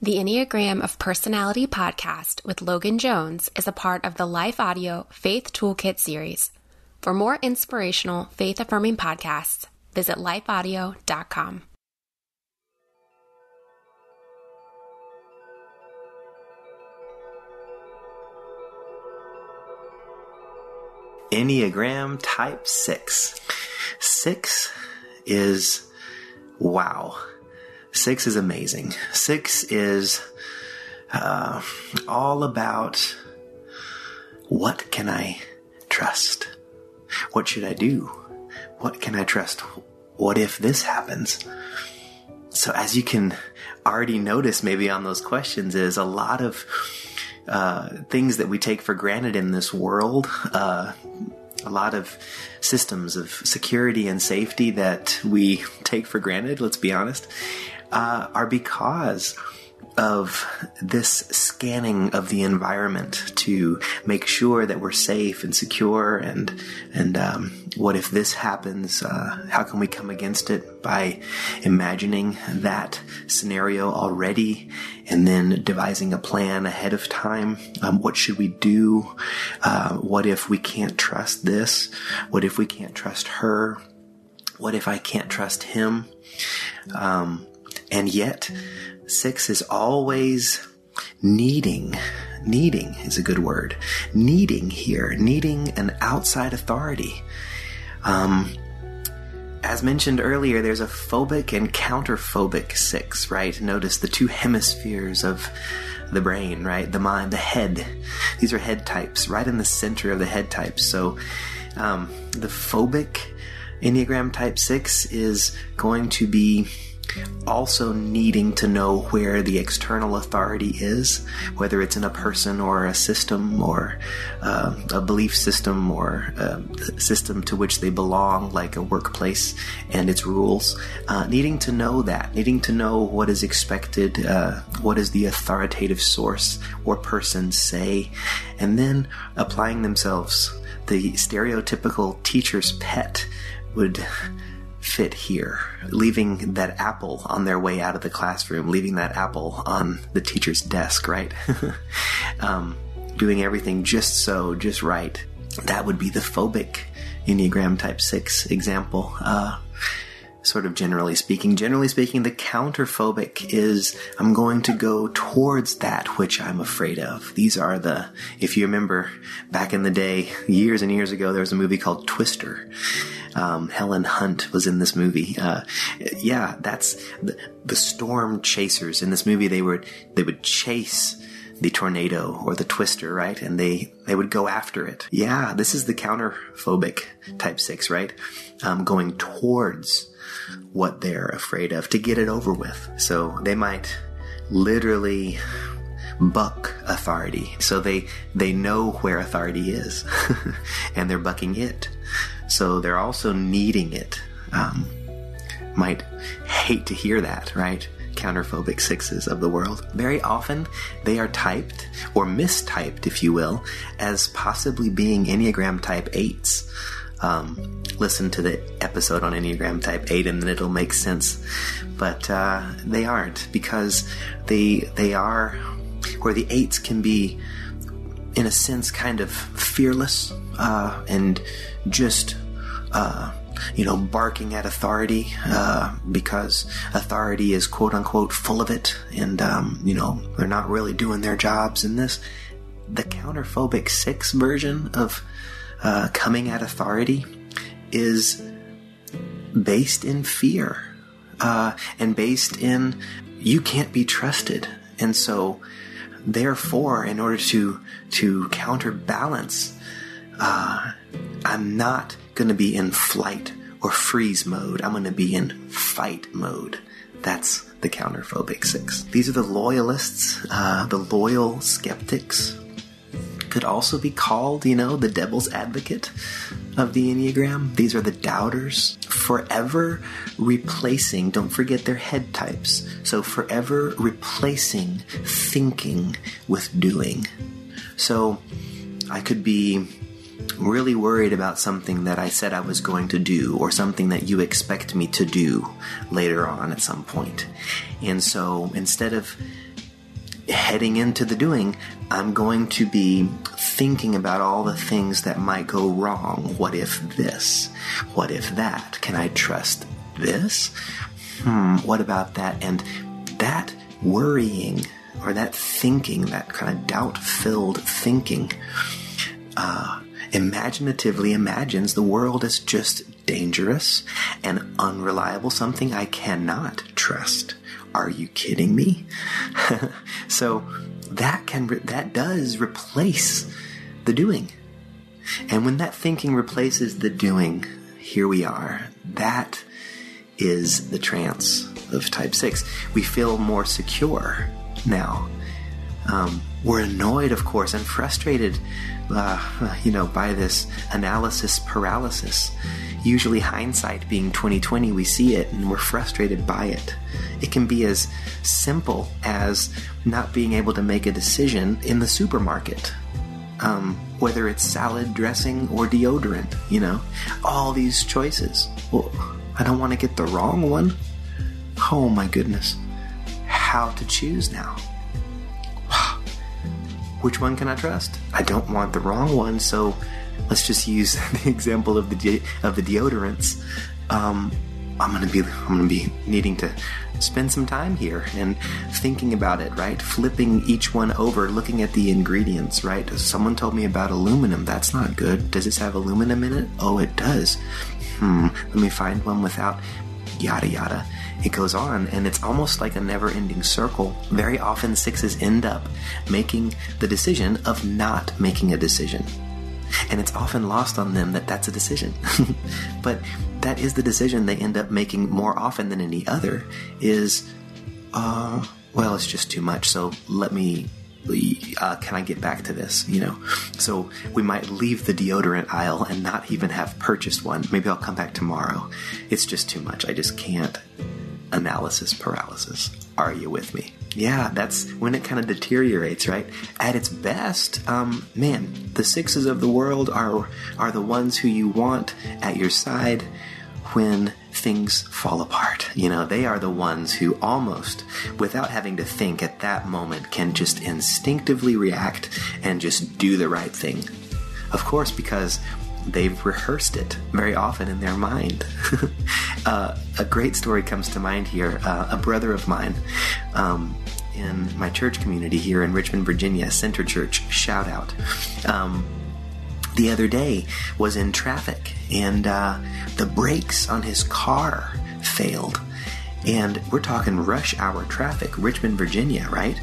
The Enneagram of Personality podcast with Logan Jones is a part of the Life Audio Faith Toolkit series. For more inspirational, faith affirming podcasts, visit lifeaudio.com. Enneagram Type 6. 6 is wow. Six is amazing. Six is uh, all about what can I trust? What should I do? What can I trust? What if this happens? So, as you can already notice, maybe on those questions, is a lot of uh, things that we take for granted in this world. Uh, a lot of systems of security and safety that we take for granted, let's be honest, uh, are because of this scanning of the environment to make sure that we're safe and secure and and um, what if this happens uh, how can we come against it by imagining that scenario already and then devising a plan ahead of time? Um, what should we do? Uh, what if we can't trust this? What if we can't trust her? What if i can't trust him? Um, and yet, six is always needing. Needing is a good word. Needing here, needing an outside authority. Um, as mentioned earlier, there's a phobic and counterphobic six, right? Notice the two hemispheres of the brain, right? The mind, the head. These are head types, right in the center of the head types. So, um, the phobic Enneagram type six is going to be also needing to know where the external authority is, whether it's in a person or a system or uh, a belief system or a system to which they belong, like a workplace and its rules. Uh, needing to know that, needing to know what is expected, uh, what does the authoritative source or person say, and then applying themselves. The stereotypical teacher's pet would fit here. Leaving that apple on their way out of the classroom, leaving that apple on the teacher's desk, right? um, doing everything just so, just right. That would be the phobic Enneagram Type 6 example. Uh, sort of generally speaking. Generally speaking, the counterphobic is I'm going to go towards that which I'm afraid of. These are the, if you remember back in the day, years and years ago, there was a movie called Twister. Um, Helen Hunt was in this movie. Uh, yeah, that's the, the storm chasers in this movie. They would they would chase the tornado or the twister, right? And they they would go after it. Yeah, this is the counterphobic type six, right? Um, going towards what they're afraid of to get it over with. So they might literally buck authority. So they they know where authority is, and they're bucking it. So they're also needing it. Um, might hate to hear that, right? Counterphobic sixes of the world. Very often, they are typed, or mistyped, if you will, as possibly being Enneagram Type 8s. Um, listen to the episode on Enneagram Type 8 and then it'll make sense. But uh, they aren't because they, they are where the 8s can be, in a sense, kind of fearless uh, and just uh, you know, barking at authority uh, because authority is quote unquote full of it, and um, you know they're not really doing their jobs in this. The counterphobic six version of uh, coming at authority is based in fear uh, and based in you can't be trusted, and so therefore, in order to to counterbalance, uh, I'm not going to be in flight or freeze mode. I'm going to be in fight mode. That's the counterphobic six. These are the loyalists, uh, the loyal skeptics. Could also be called, you know, the devil's advocate of the Enneagram. These are the doubters, forever replacing, don't forget their head types. So, forever replacing thinking with doing. So, I could be really worried about something that I said I was going to do or something that you expect me to do later on at some point. And so instead of heading into the doing, I'm going to be thinking about all the things that might go wrong. What if this? What if that? Can I trust this? Hmm, what about that? And that worrying or that thinking, that kind of doubt filled thinking, uh, imaginatively imagines the world as just dangerous and unreliable, something I cannot trust. Are you kidding me? so that can re- that does replace the doing. And when that thinking replaces the doing, here we are. That is the trance of type 6. We feel more secure now. Um, we're annoyed, of course, and frustrated, uh, you know, by this analysis paralysis. Usually, hindsight being 2020, we see it and we're frustrated by it. It can be as simple as not being able to make a decision in the supermarket. Um, whether it's salad dressing or deodorant, you know, all these choices. Well, I don't want to get the wrong one. Oh my goodness. How to choose now? Which one can I trust? I don't want the wrong one, so let's just use the example of the de- of the deodorants. Um, I'm gonna be I'm gonna be needing to spend some time here and thinking about it, right? Flipping each one over, looking at the ingredients, right? Someone told me about aluminum. That's not good. Does this have aluminum in it? Oh, it does. Hmm. Let me find one without yada yada. It goes on, and it's almost like a never ending circle. Very often, sixes end up making the decision of not making a decision. And it's often lost on them that that's a decision. but that is the decision they end up making more often than any other is, uh, well, it's just too much, so let me uh, can I get back to this? You know, so we might leave the deodorant aisle and not even have purchased one. Maybe I'll come back tomorrow. It's just too much. I just can't. Analysis paralysis. Are you with me? Yeah, that's when it kind of deteriorates, right? At its best, um, man, the sixes of the world are are the ones who you want at your side when things fall apart. You know, they are the ones who almost, without having to think at that moment, can just instinctively react and just do the right thing. Of course, because they've rehearsed it very often in their mind. uh, a great story comes to mind here. Uh, a brother of mine um, in my church community here in Richmond, Virginia, Center Church, shout out. Um, the other day was in traffic and uh, the brakes on his car failed. And we're talking rush hour traffic, Richmond, Virginia, right?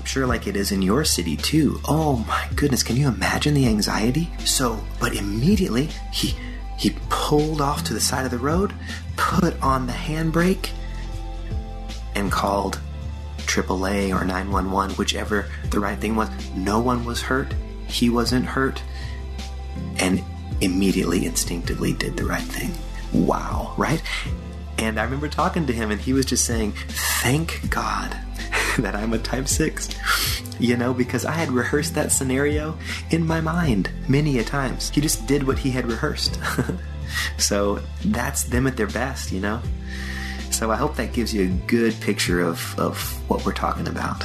I'm sure like it is in your city too. Oh my goodness, can you imagine the anxiety? So, but immediately he he pulled off to the side of the road, put on the handbrake, and called AAA or 911, whichever the right thing was. No one was hurt. He wasn't hurt and immediately, instinctively did the right thing. Wow, right? And I remember talking to him, and he was just saying, Thank God that I'm a type 6. You know, because I had rehearsed that scenario in my mind many a times. He just did what he had rehearsed. so that's them at their best, you know? So I hope that gives you a good picture of, of what we're talking about.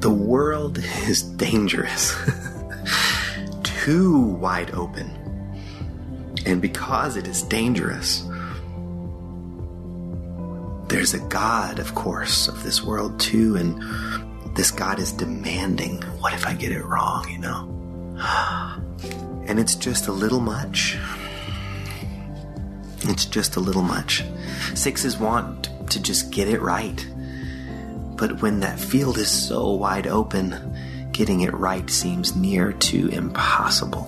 The world is dangerous. Too wide open. And because it is dangerous, there's a God, of course, of this world too, and this God is demanding, what if I get it wrong, you know? And it's just a little much. It's just a little much. Sixes want to just get it right. But when that field is so wide open, getting it right seems near to impossible.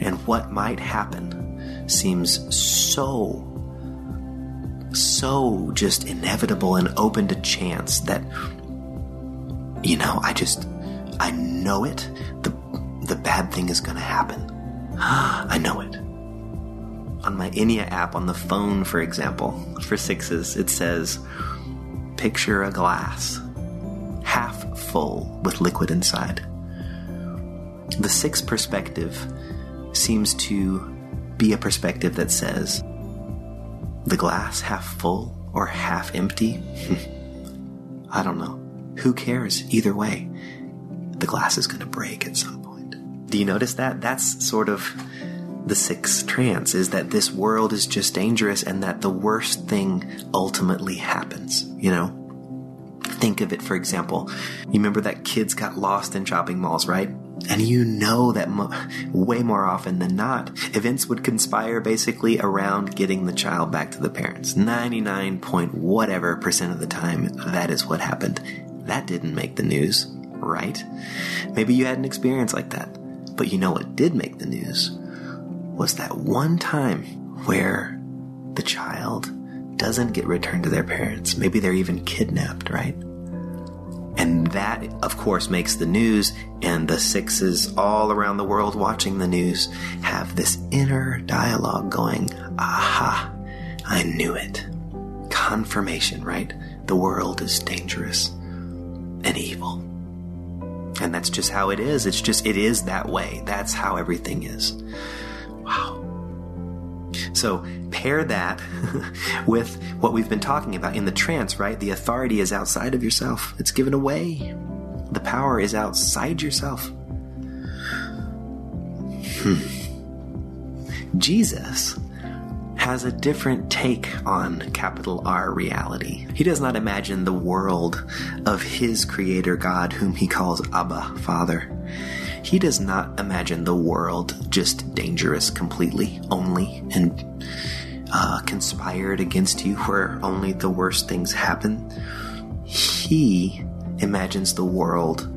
And what might happen seems so, so just inevitable and open to chance that, you know, I just, I know it. The, the bad thing is going to happen. I know it. On my Enya app on the phone, for example, for sixes, it says, picture a glass, half full with liquid inside. The sixth perspective seems to be a perspective that says, the glass half full or half empty? I don't know. Who cares? Either way, the glass is going to break at some point. Do you notice that? That's sort of the sixth trance is that this world is just dangerous and that the worst thing ultimately happens, you know? Think of it, for example. You remember that kids got lost in shopping malls, right? And you know that mo- way more often than not, events would conspire basically around getting the child back to the parents. 99 point whatever percent of the time, that is what happened. That didn't make the news, right? Maybe you had an experience like that. But you know what did make the news? Was that one time where the child doesn't get returned to their parents. Maybe they're even kidnapped, right? And that, of course, makes the news, and the sixes all around the world watching the news have this inner dialogue going, aha, I knew it. Confirmation, right? The world is dangerous and evil. And that's just how it is. It's just, it is that way. That's how everything is. Wow. So pair that with what we've been talking about in the trance, right? The authority is outside of yourself, it's given away. The power is outside yourself. Hmm. Jesus has a different take on capital R reality. He does not imagine the world of his creator God, whom he calls Abba, Father. He does not imagine the world just dangerous completely, only, and uh, conspired against you where only the worst things happen. He imagines the world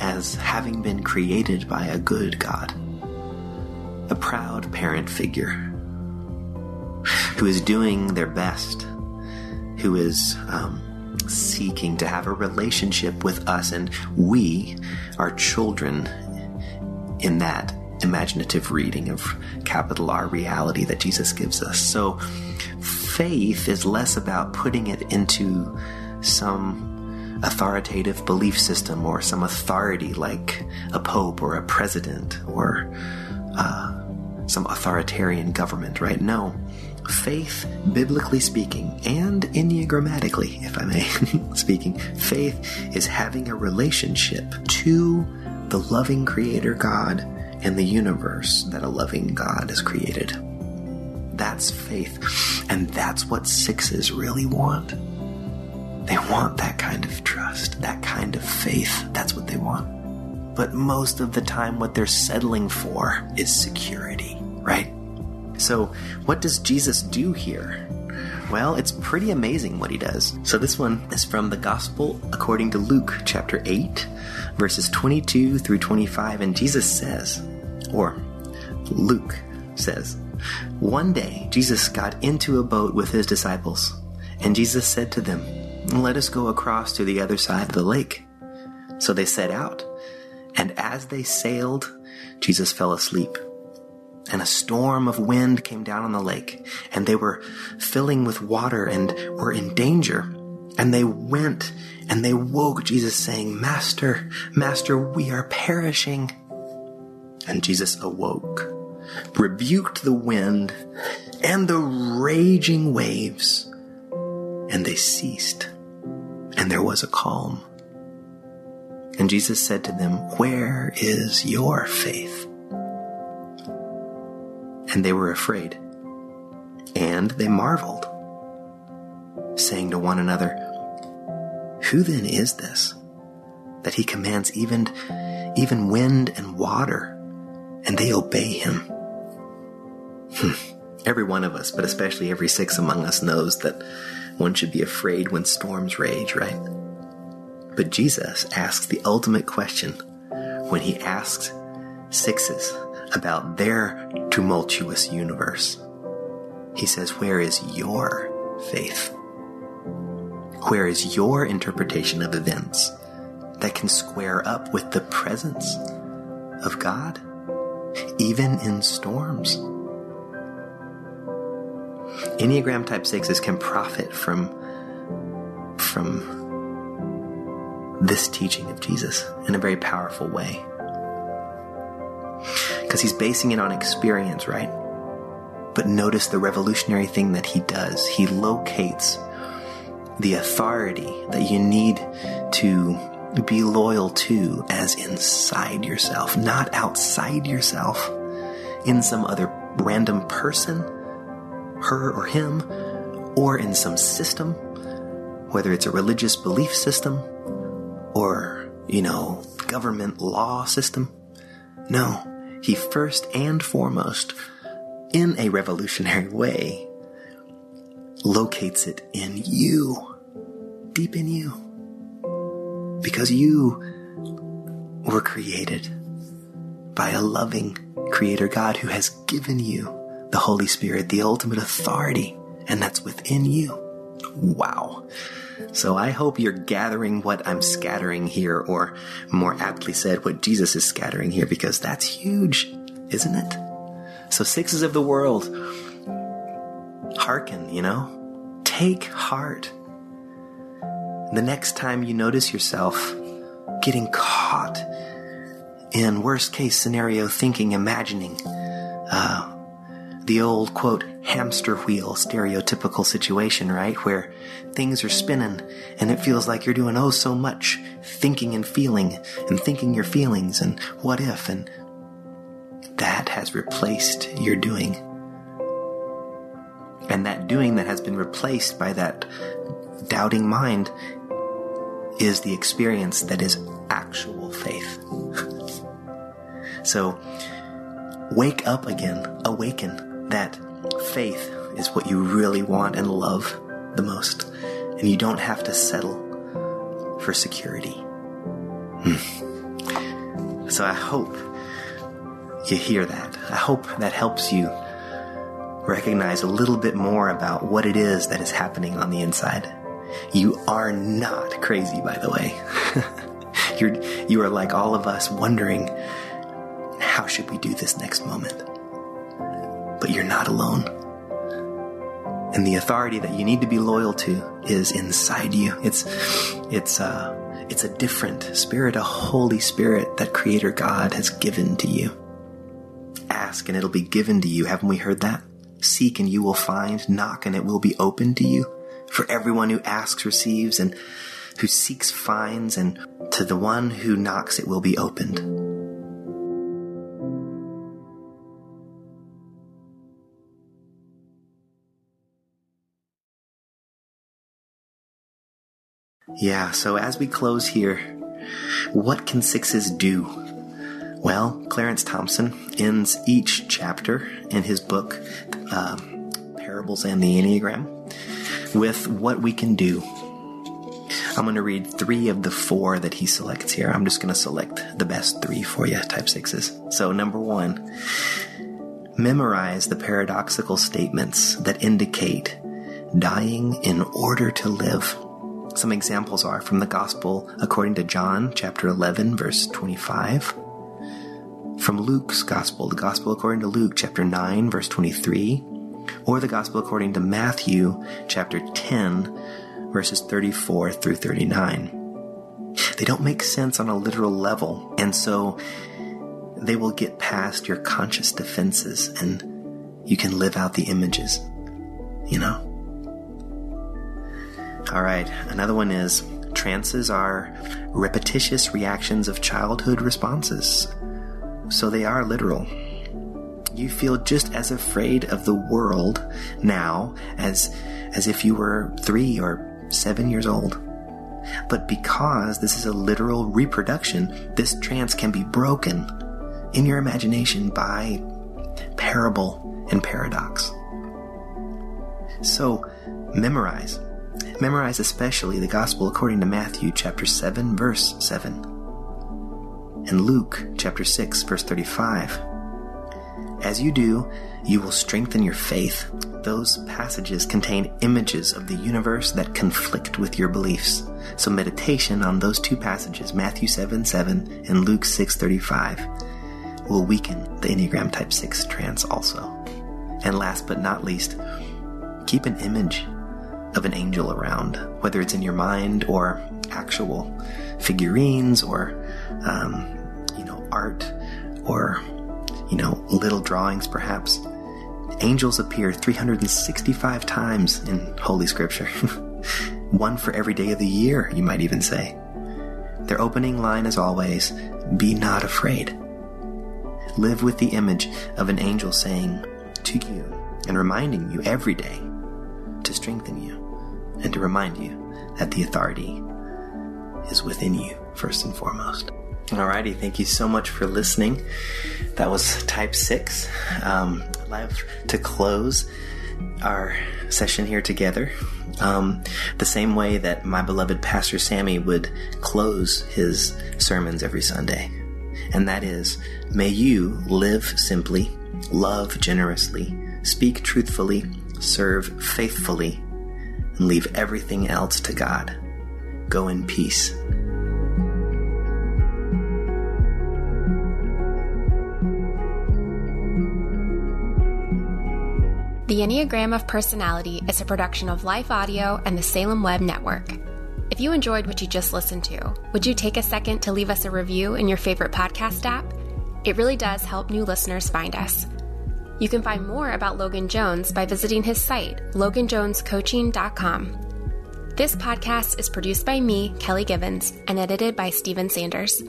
as having been created by a good God, a proud parent figure who is doing their best, who is um, seeking to have a relationship with us, and we are children in that imaginative reading of capital R reality that Jesus gives us. So faith is less about putting it into some authoritative belief system or some authority like a pope or a president or uh, some authoritarian government, right? No. Faith, biblically speaking, and enneagrammatically, if I may, speaking, faith is having a relationship to the loving creator God and the universe that a loving God has created. That's faith. And that's what sixes really want. They want that kind of trust, that kind of faith. That's what they want. But most of the time, what they're settling for is security, right? So, what does Jesus do here? Well, it's pretty amazing what he does. So, this one is from the Gospel according to Luke chapter 8, verses 22 through 25. And Jesus says, or Luke says, One day Jesus got into a boat with his disciples, and Jesus said to them, Let us go across to the other side of the lake. So they set out, and as they sailed, Jesus fell asleep. And a storm of wind came down on the lake, and they were filling with water and were in danger. And they went and they woke Jesus, saying, Master, Master, we are perishing. And Jesus awoke, rebuked the wind and the raging waves, and they ceased, and there was a calm. And Jesus said to them, Where is your faith? And they were afraid. And they marveled, saying to one another, Who then is this, that he commands even, even wind and water, and they obey him? Hmm. Every one of us, but especially every six among us, knows that one should be afraid when storms rage, right? But Jesus asks the ultimate question when he asks sixes about their tumultuous universe. He says, Where is your faith? Where is your interpretation of events that can square up with the presence of God, even in storms? Enneagram type sixes can profit from from this teaching of Jesus in a very powerful way. Because he's basing it on experience, right? But notice the revolutionary thing that he does. He locates the authority that you need to be loyal to as inside yourself, not outside yourself, in some other random person, her or him, or in some system, whether it's a religious belief system or, you know, government law system. No, he first and foremost, in a revolutionary way, locates it in you, deep in you. Because you were created by a loving Creator God who has given you the Holy Spirit, the ultimate authority, and that's within you. Wow. So I hope you're gathering what I'm scattering here, or more aptly said, what Jesus is scattering here, because that's huge, isn't it? So, sixes of the world, hearken, you know? Take heart. The next time you notice yourself getting caught in worst case scenario thinking, imagining, uh, the old quote, hamster wheel stereotypical situation, right? Where things are spinning and it feels like you're doing oh so much thinking and feeling and thinking your feelings and what if and that has replaced your doing. And that doing that has been replaced by that doubting mind is the experience that is actual faith. so, wake up again, awaken that faith is what you really want and love the most, and you don't have to settle for security. Hmm. So I hope you hear that. I hope that helps you recognize a little bit more about what it is that is happening on the inside. You are not crazy, by the way. You're, you are like all of us wondering, how should we do this next moment? But you're not alone. And the authority that you need to be loyal to is inside you. It's, it's, uh, it's a different spirit, a Holy Spirit that Creator God has given to you. Ask and it'll be given to you. Haven't we heard that? Seek and you will find. Knock and it will be open to you. For everyone who asks receives, and who seeks finds, and to the one who knocks it will be opened. Yeah, so as we close here, what can sixes do? Well, Clarence Thompson ends each chapter in his book, um, Parables and the Enneagram, with what we can do. I'm going to read three of the four that he selects here. I'm just going to select the best three for you, type sixes. So, number one, memorize the paradoxical statements that indicate dying in order to live. Some examples are from the Gospel according to John, chapter 11, verse 25. From Luke's Gospel, the Gospel according to Luke, chapter 9, verse 23. Or the Gospel according to Matthew, chapter 10, verses 34 through 39. They don't make sense on a literal level, and so they will get past your conscious defenses and you can live out the images, you know? All right, another one is trances are repetitious reactions of childhood responses. So they are literal. You feel just as afraid of the world now as, as if you were three or seven years old. But because this is a literal reproduction, this trance can be broken in your imagination by parable and paradox. So, memorize. Memorize especially the Gospel according to Matthew chapter 7 verse 7 and Luke chapter 6 verse 35. As you do, you will strengthen your faith. Those passages contain images of the universe that conflict with your beliefs. So meditation on those two passages, Matthew 7 7 and Luke 6 35, will weaken the Enneagram Type 6 trance also. And last but not least, keep an image of an angel around, whether it's in your mind or actual figurines or, um, you know, art or, you know, little drawings perhaps. Angels appear 365 times in Holy Scripture. One for every day of the year, you might even say. Their opening line is always, Be not afraid. Live with the image of an angel saying to you and reminding you every day to strengthen you and to remind you that the authority is within you, first and foremost. Alrighty, thank you so much for listening. That was type six. Um, I'd to close our session here together um, the same way that my beloved Pastor Sammy would close his sermons every Sunday. And that is, may you live simply, love generously, speak truthfully, serve faithfully, and leave everything else to God. Go in peace. The Enneagram of Personality is a production of Life Audio and the Salem Web Network. If you enjoyed what you just listened to, would you take a second to leave us a review in your favorite podcast app? It really does help new listeners find us. You can find more about Logan Jones by visiting his site, loganjonescoaching.com. This podcast is produced by me, Kelly Givens, and edited by Stephen Sanders.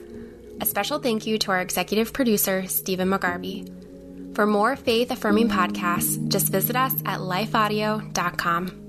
A special thank you to our executive producer, Stephen McGarvey. For more faith affirming podcasts, just visit us at lifeaudio.com.